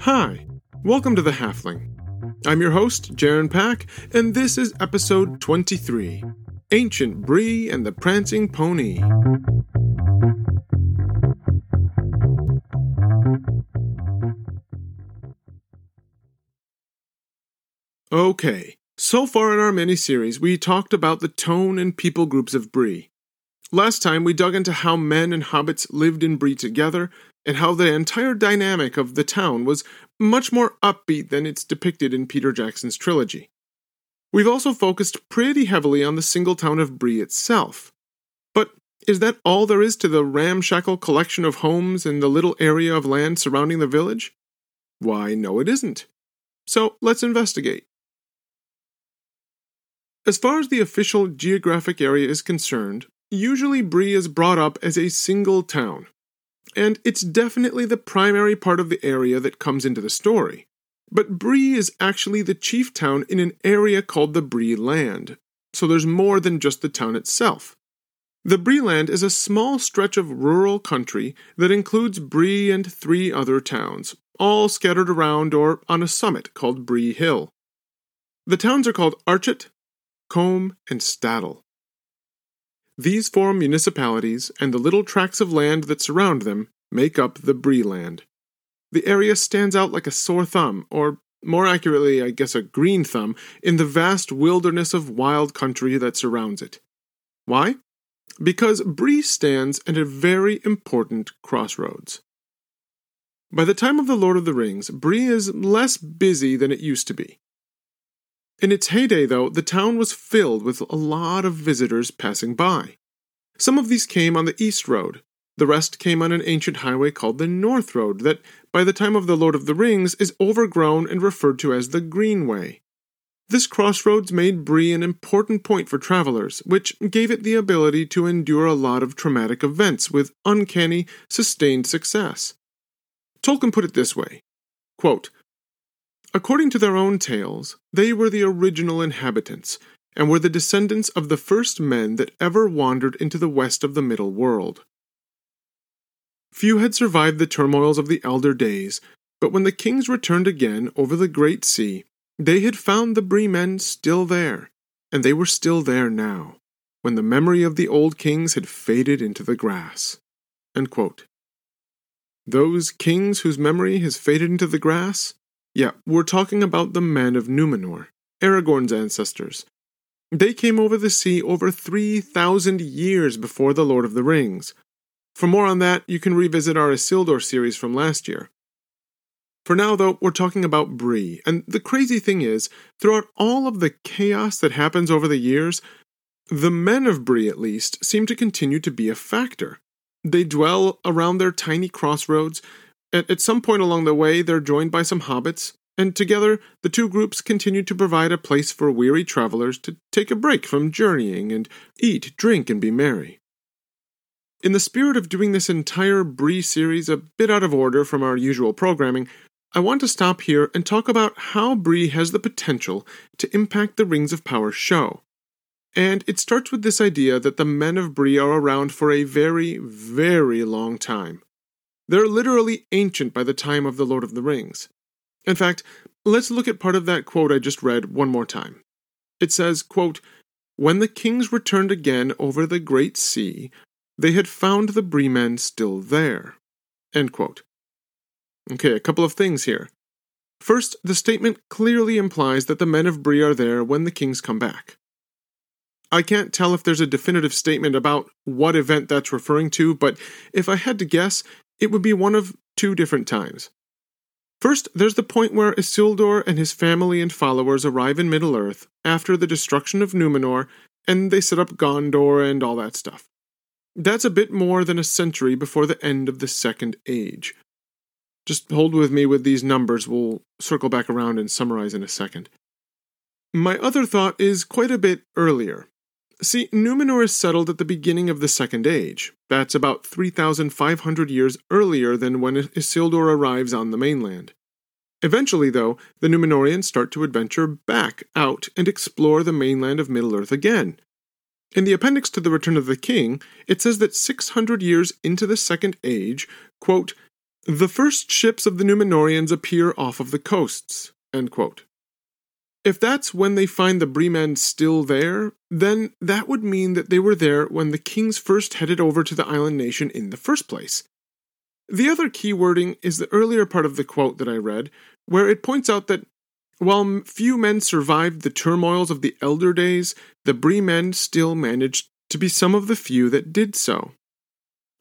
Hi, welcome to The Halfling. I'm your host, Jaren Pack, and this is episode 23 Ancient Bree and the Prancing Pony. Okay, so far in our mini-series, we talked about the tone and people groups of Bree. Last time, we dug into how men and hobbits lived in Bree together, and how the entire dynamic of the town was much more upbeat than it's depicted in Peter Jackson's trilogy. We've also focused pretty heavily on the single town of Bree itself. But is that all there is to the ramshackle collection of homes and the little area of land surrounding the village? Why, no, it isn't. So let's investigate. As far as the official geographic area is concerned, usually Bree is brought up as a single town, and it's definitely the primary part of the area that comes into the story. But Bree is actually the chief town in an area called the Bree Land, so there's more than just the town itself. The Bree Land is a small stretch of rural country that includes Bree and three other towns, all scattered around or on a summit called Bree Hill. The towns are called Archet, Combe, and Staddle. These four municipalities and the little tracts of land that surround them make up the Bree Land. The area stands out like a sore thumb, or more accurately, I guess a green thumb, in the vast wilderness of wild country that surrounds it. Why? Because Bree stands at a very important crossroads. By the time of The Lord of the Rings, Bree is less busy than it used to be. In its heyday, though, the town was filled with a lot of visitors passing by. Some of these came on the East Road. The rest came on an ancient highway called the North Road, that, by the time of The Lord of the Rings, is overgrown and referred to as the Greenway. This crossroads made Bree an important point for travelers, which gave it the ability to endure a lot of traumatic events with uncanny, sustained success. Tolkien put it this way quote, According to their own tales, they were the original inhabitants, and were the descendants of the first men that ever wandered into the west of the Middle World. Few had survived the turmoils of the elder days, but when the kings returned again over the great sea, they had found the Bree men still there, and they were still there now, when the memory of the old kings had faded into the grass. Those kings whose memory has faded into the grass? Yeah, we're talking about the men of Numenor, Aragorn's ancestors. They came over the sea over 3,000 years before The Lord of the Rings. For more on that, you can revisit our Isildur series from last year. For now, though, we're talking about Bree, and the crazy thing is, throughout all of the chaos that happens over the years, the men of Bree, at least, seem to continue to be a factor. They dwell around their tiny crossroads, at, some point along the way, they're joined by some hobbits, and together the two groups continue to provide a place for weary travelers to take a break from journeying and eat, drink, and be merry. In the spirit of doing this entire Bree series a bit out of order from our usual programming, I want to stop here and talk about how Bree has the potential to impact the Rings of Power show. And it starts with this idea that the men of Bree are around for a very, very long time. They're literally ancient by the time of The Lord of the Rings. In fact, let's look at part of that quote I just read one more time. It says, quote, When the kings returned again over the great sea, they had found the Bree-men still there. End quote. Okay, a couple of things here. First, the statement clearly implies that the men of Bree are there when the kings come back. I can't tell if there's a definitive statement about what event that's referring to, but if I had to guess, it would be one of two different times. First, there's the point where Isildur and his family and followers arrive in Middle Earth after the destruction of Numenor, and they set up Gondor and all that stuff. That's a bit more than a century before the end of the Second Age. Just hold with me with these numbers, we'll circle back around and summarize in a second. My other thought is quite a bit earlier, See, Numenor is settled at the beginning of the Second Age. That's about 3,500 years earlier than when Isildur arrives on the mainland. Eventually, though, the Numenoreans start to adventure back out and explore the mainland of Middle Earth again. In the appendix to The Return of the King, it says that 600 years into the Second Age, quote, the first ships of the Numenoreans appear off of the coasts, end quote. If that's when they find the Bree-men still there, then that would mean that they were there when the kings first headed over to the island nation in the first place. The other key wording is the earlier part of the quote that I read, where it points out that while few men survived the turmoils of the elder days, the Bree-men still managed to be some of the few that did so.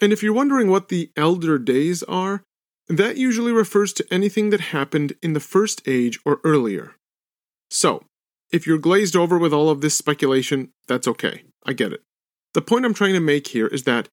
And if you're wondering what the elder days are, that usually refers to anything that happened in the first age or earlier. So, if you're glazed over with all of this speculation, that's okay. I get it. The point I'm trying to make here is that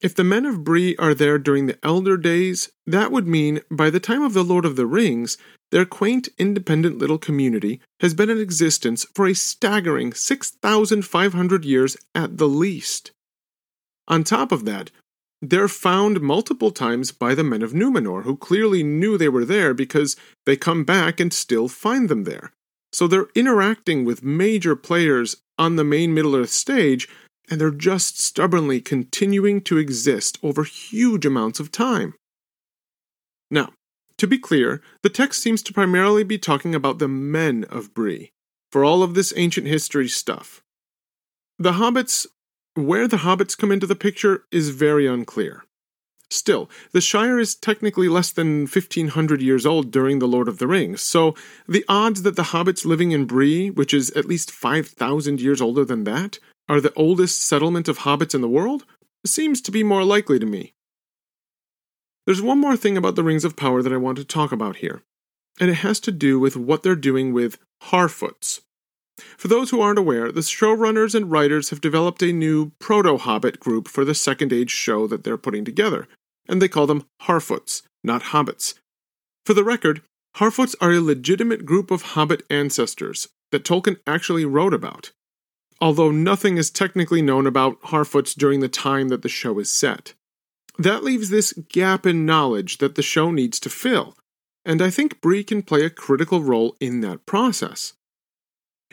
if the men of Bree are there during the Elder Days, that would mean by the time of the Lord of the Rings, their quaint, independent little community has been in existence for a staggering 6,500 years at the least. On top of that, they're found multiple times by the men of Numenor, who clearly knew they were there because they come back and still find them there. So they're interacting with major players on the main Middle Earth stage and they're just stubbornly continuing to exist over huge amounts of time. Now, to be clear, the text seems to primarily be talking about the men of Bree, for all of this ancient history stuff. The hobbits, where the hobbits come into the picture, is very unclear. Still, the Shire is technically less than 1500 years old during The Lord of the Rings, so the odds that the hobbits living in Bree, which is at least 5000 years older than that, are the oldest settlement of hobbits in the world seems to be more likely to me. There's one more thing about the Rings of Power that I want to talk about here, and it has to do with what they're doing with Harfoots. For those who aren't aware, the showrunners and writers have developed a new proto Hobbit group for the Second Age show that they're putting together, and they call them Harfoots, not Hobbits. For the record, Harfoots are a legitimate group of Hobbit ancestors that Tolkien actually wrote about although nothing is technically known about Harfoots during the time that the show is set. That leaves this gap in knowledge that the show needs to fill, and I think Bree can play a critical role in that process.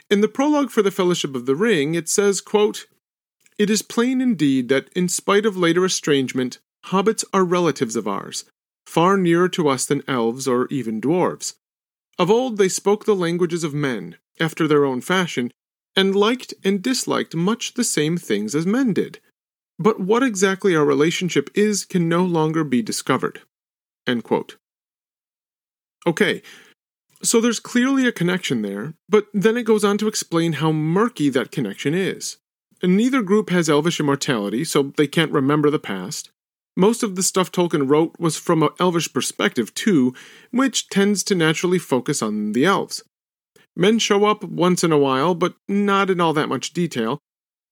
In the prologue for the Fellowship of the Ring, it says, quote, It is plain indeed that, in spite of later estrangement, hobbits are relatives of ours, far nearer to us than elves or even dwarves. Of old they spoke the languages of men, after their own fashion, and liked and disliked much the same things as men did. But what exactly our relationship is can no longer be discovered. Okay, so there's clearly a connection there, but then it goes on to explain how murky that connection is. And neither group has elvish immortality, so they can't remember the past. Most of the stuff Tolkien wrote was from an elvish perspective, too, which tends to naturally focus on the elves. Men show up once in a while, but not in all that much detail,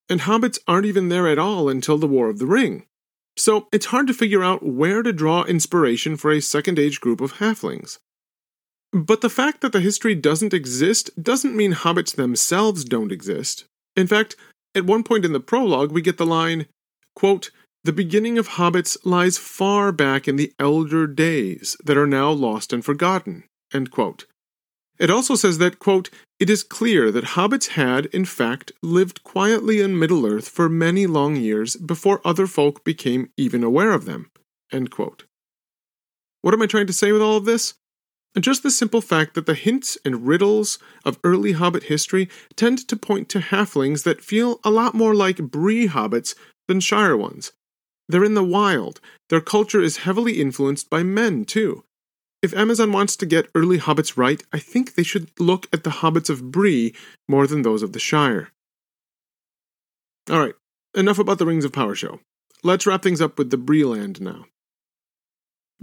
and hobbits aren't even there at all until the War of the Ring. So it's hard to figure out where to draw inspiration for a second age group of halflings. But the fact that the history doesn't exist doesn't mean hobbits themselves don't exist. In fact, at one point in the prologue, we get the line, quote, The beginning of hobbits lies far back in the elder days that are now lost and forgotten. End quote. It also says that, quote, it is clear that hobbits had, in fact, lived quietly in Middle Earth for many long years before other folk became even aware of them. End quote. What am I trying to say with all of this? Just the simple fact that the hints and riddles of early hobbit history tend to point to halflings that feel a lot more like Bree hobbits than Shire ones. They're in the wild. Their culture is heavily influenced by men, too. If Amazon wants to get early hobbits right, I think they should look at the hobbits of Bree more than those of the Shire. Alright, enough about the Rings of Power show. Let's wrap things up with the Bree-land now.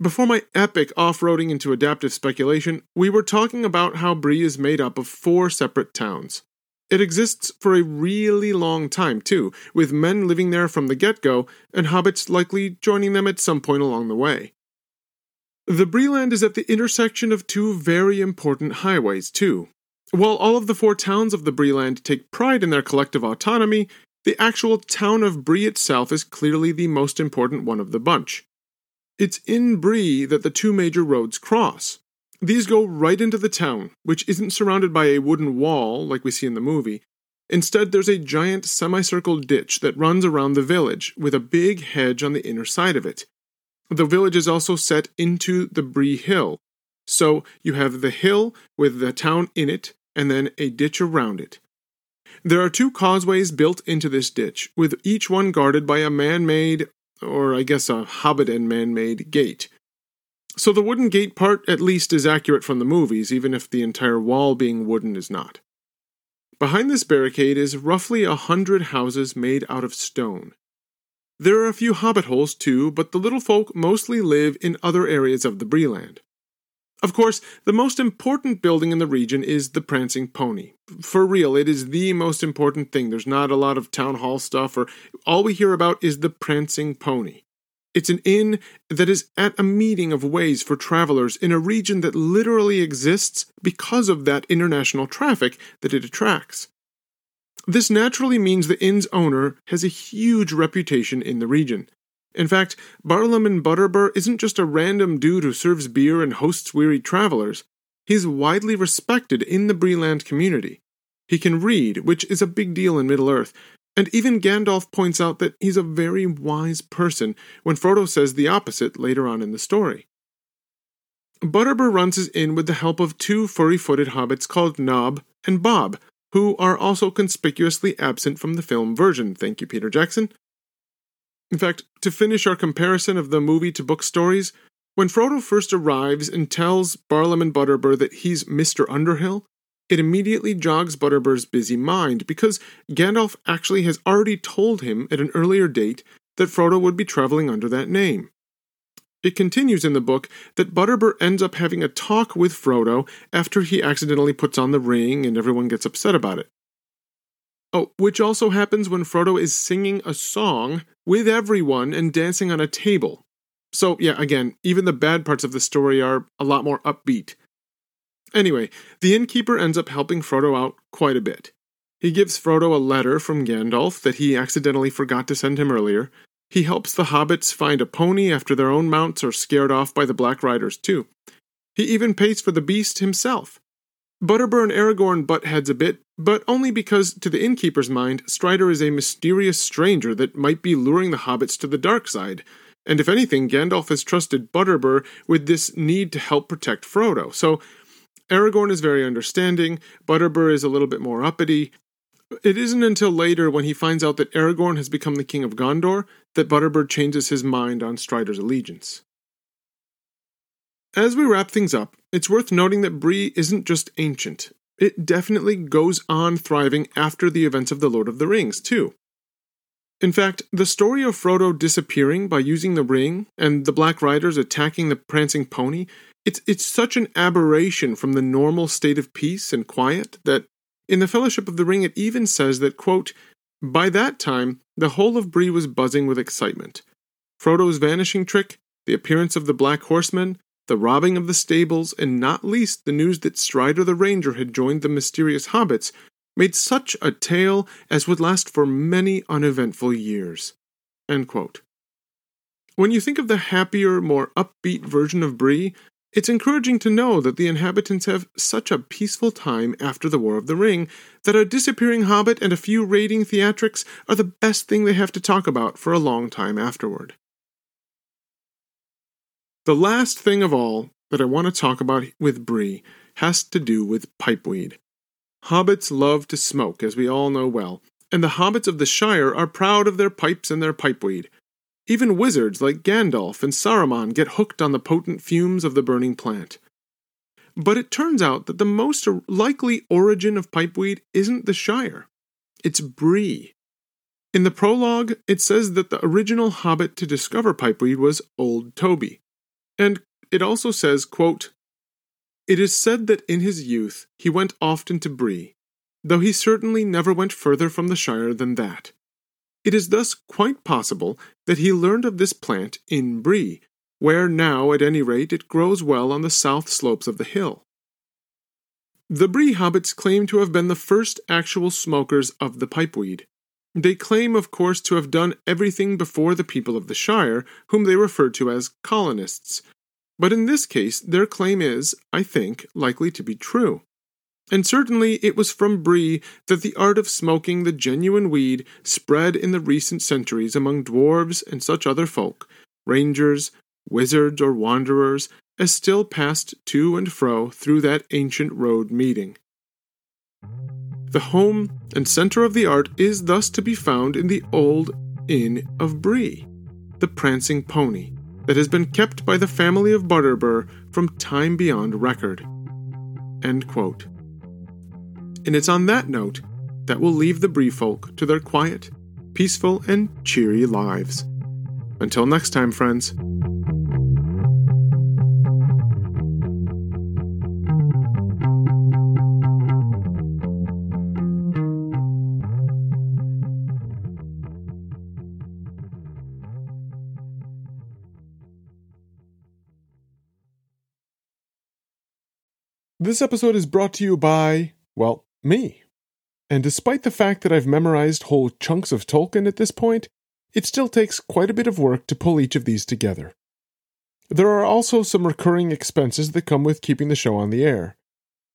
Before my epic off roading into adaptive speculation, we were talking about how Bree is made up of four separate towns. It exists for a really long time, too, with men living there from the get go, and hobbits likely joining them at some point along the way. The Bree-land is at the intersection of two very important highways, too. While all of the four towns of the Bree-land take pride in their collective autonomy, the actual town of Bree itself is clearly the most important one of the bunch. It's in Bree that the two major roads cross. These go right into the town, which isn't surrounded by a wooden wall like we see in the movie. Instead, there's a giant semicircle ditch that runs around the village, with a big hedge on the inner side of it. The village is also set into the Bree Hill, so you have the hill with the town in it, and then a ditch around it. There are two causeways built into this ditch, with each one guarded by a man made, or I guess a hobbit and man made, gate. So the wooden gate part at least is accurate from the movies, even if the entire wall being wooden is not. Behind this barricade is roughly a hundred houses made out of stone. There are a few hobbit holes too, but the little folk mostly live in other areas of the Breeland. Of course, the most important building in the region is the Prancing Pony. For real, it is the most important thing. There's not a lot of town hall stuff, or all we hear about is the Prancing Pony. It's an inn that is at a meeting of ways for travelers in a region that literally exists because of that international traffic that it attracts. This naturally means the inn's owner has a huge reputation in the region. In fact, Barliman Butterbur isn't just a random dude who serves beer and hosts weary travelers. He's widely respected in the Breeland community. He can read, which is a big deal in Middle Earth, and even Gandalf points out that he's a very wise person when Frodo says the opposite later on in the story. Butterbur runs his inn with the help of two furry footed hobbits called Nob and Bob, who are also conspicuously absent from the film version. Thank you, Peter Jackson. In fact, to finish our comparison of the movie to book stories, when Frodo first arrives and tells Barliman Butterbur that he's Mr. Underhill, it immediately jogs Butterbur's busy mind because Gandalf actually has already told him at an earlier date that Frodo would be traveling under that name. It continues in the book that Butterbur ends up having a talk with Frodo after he accidentally puts on the ring and everyone gets upset about it. Oh, which also happens when Frodo is singing a song with everyone and dancing on a table. So, yeah, again, even the bad parts of the story are a lot more upbeat. Anyway, the innkeeper ends up helping Frodo out quite a bit. He gives Frodo a letter from Gandalf that he accidentally forgot to send him earlier. He helps the hobbits find a pony after their own mounts are scared off by the Black Riders, too. He even pays for the beast himself. Butterbur and Aragorn butt heads a bit, but only because, to the innkeeper's mind, Strider is a mysterious stranger that might be luring the hobbits to the dark side. And if anything, Gandalf has trusted Butterbur with this need to help protect Frodo. So Aragorn is very understanding, Butterbur is a little bit more uppity. It isn't until later, when he finds out that Aragorn has become the king of Gondor, that Butterbur changes his mind on Strider's allegiance. As we wrap things up, it's worth noting that Bree isn't just ancient. It definitely goes on thriving after the events of The Lord of the Rings, too. In fact, the story of Frodo disappearing by using the ring and the Black Riders attacking the prancing pony, it's, it's such an aberration from the normal state of peace and quiet that in the Fellowship of the Ring it even says that, quote, by that time, the whole of Bree was buzzing with excitement. Frodo's vanishing trick, the appearance of the Black Horsemen, the robbing of the stables, and not least the news that Strider the Ranger had joined the mysterious hobbits, made such a tale as would last for many uneventful years. When you think of the happier, more upbeat version of Bree, it's encouraging to know that the inhabitants have such a peaceful time after the War of the Ring that a disappearing hobbit and a few raiding theatrics are the best thing they have to talk about for a long time afterward. The last thing of all that I want to talk about with Bree has to do with pipeweed. Hobbits love to smoke, as we all know well, and the hobbits of the Shire are proud of their pipes and their pipeweed. Even wizards like Gandalf and Saruman get hooked on the potent fumes of the burning plant. But it turns out that the most likely origin of pipeweed isn't the Shire, it's Bree. In the prologue, it says that the original hobbit to discover pipeweed was Old Toby. And it also says, quote, It is said that in his youth he went often to Bree, though he certainly never went further from the Shire than that. It is thus quite possible that he learned of this plant in Bree, where now, at any rate, it grows well on the south slopes of the hill. The Bree hobbits claim to have been the first actual smokers of the pipeweed. They claim, of course, to have done everything before the people of the Shire, whom they refer to as colonists. But in this case, their claim is, I think, likely to be true. And certainly it was from Bree that the art of smoking the genuine weed spread in the recent centuries among dwarves and such other folk, rangers, wizards, or wanderers, as still passed to and fro through that ancient road meeting. The home and center of the art is thus to be found in the old Inn of Bree, the prancing pony, that has been kept by the family of Butterbur from time beyond record. And it's on that note that we'll leave the Bree folk to their quiet, peaceful, and cheery lives. Until next time, friends. This episode is brought to you by, well, me. And despite the fact that I've memorized whole chunks of Tolkien at this point, it still takes quite a bit of work to pull each of these together. There are also some recurring expenses that come with keeping the show on the air.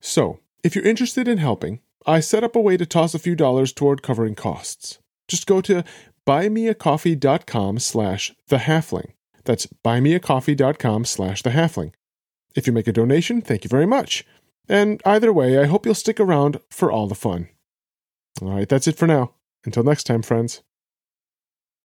So, if you're interested in helping, I set up a way to toss a few dollars toward covering costs. Just go to buymeacoffee.com slash the halfling. That's buymeacoffee.com slash the halfling. If you make a donation, thank you very much. And either way, I hope you'll stick around for all the fun. All right, that's it for now. Until next time, friends.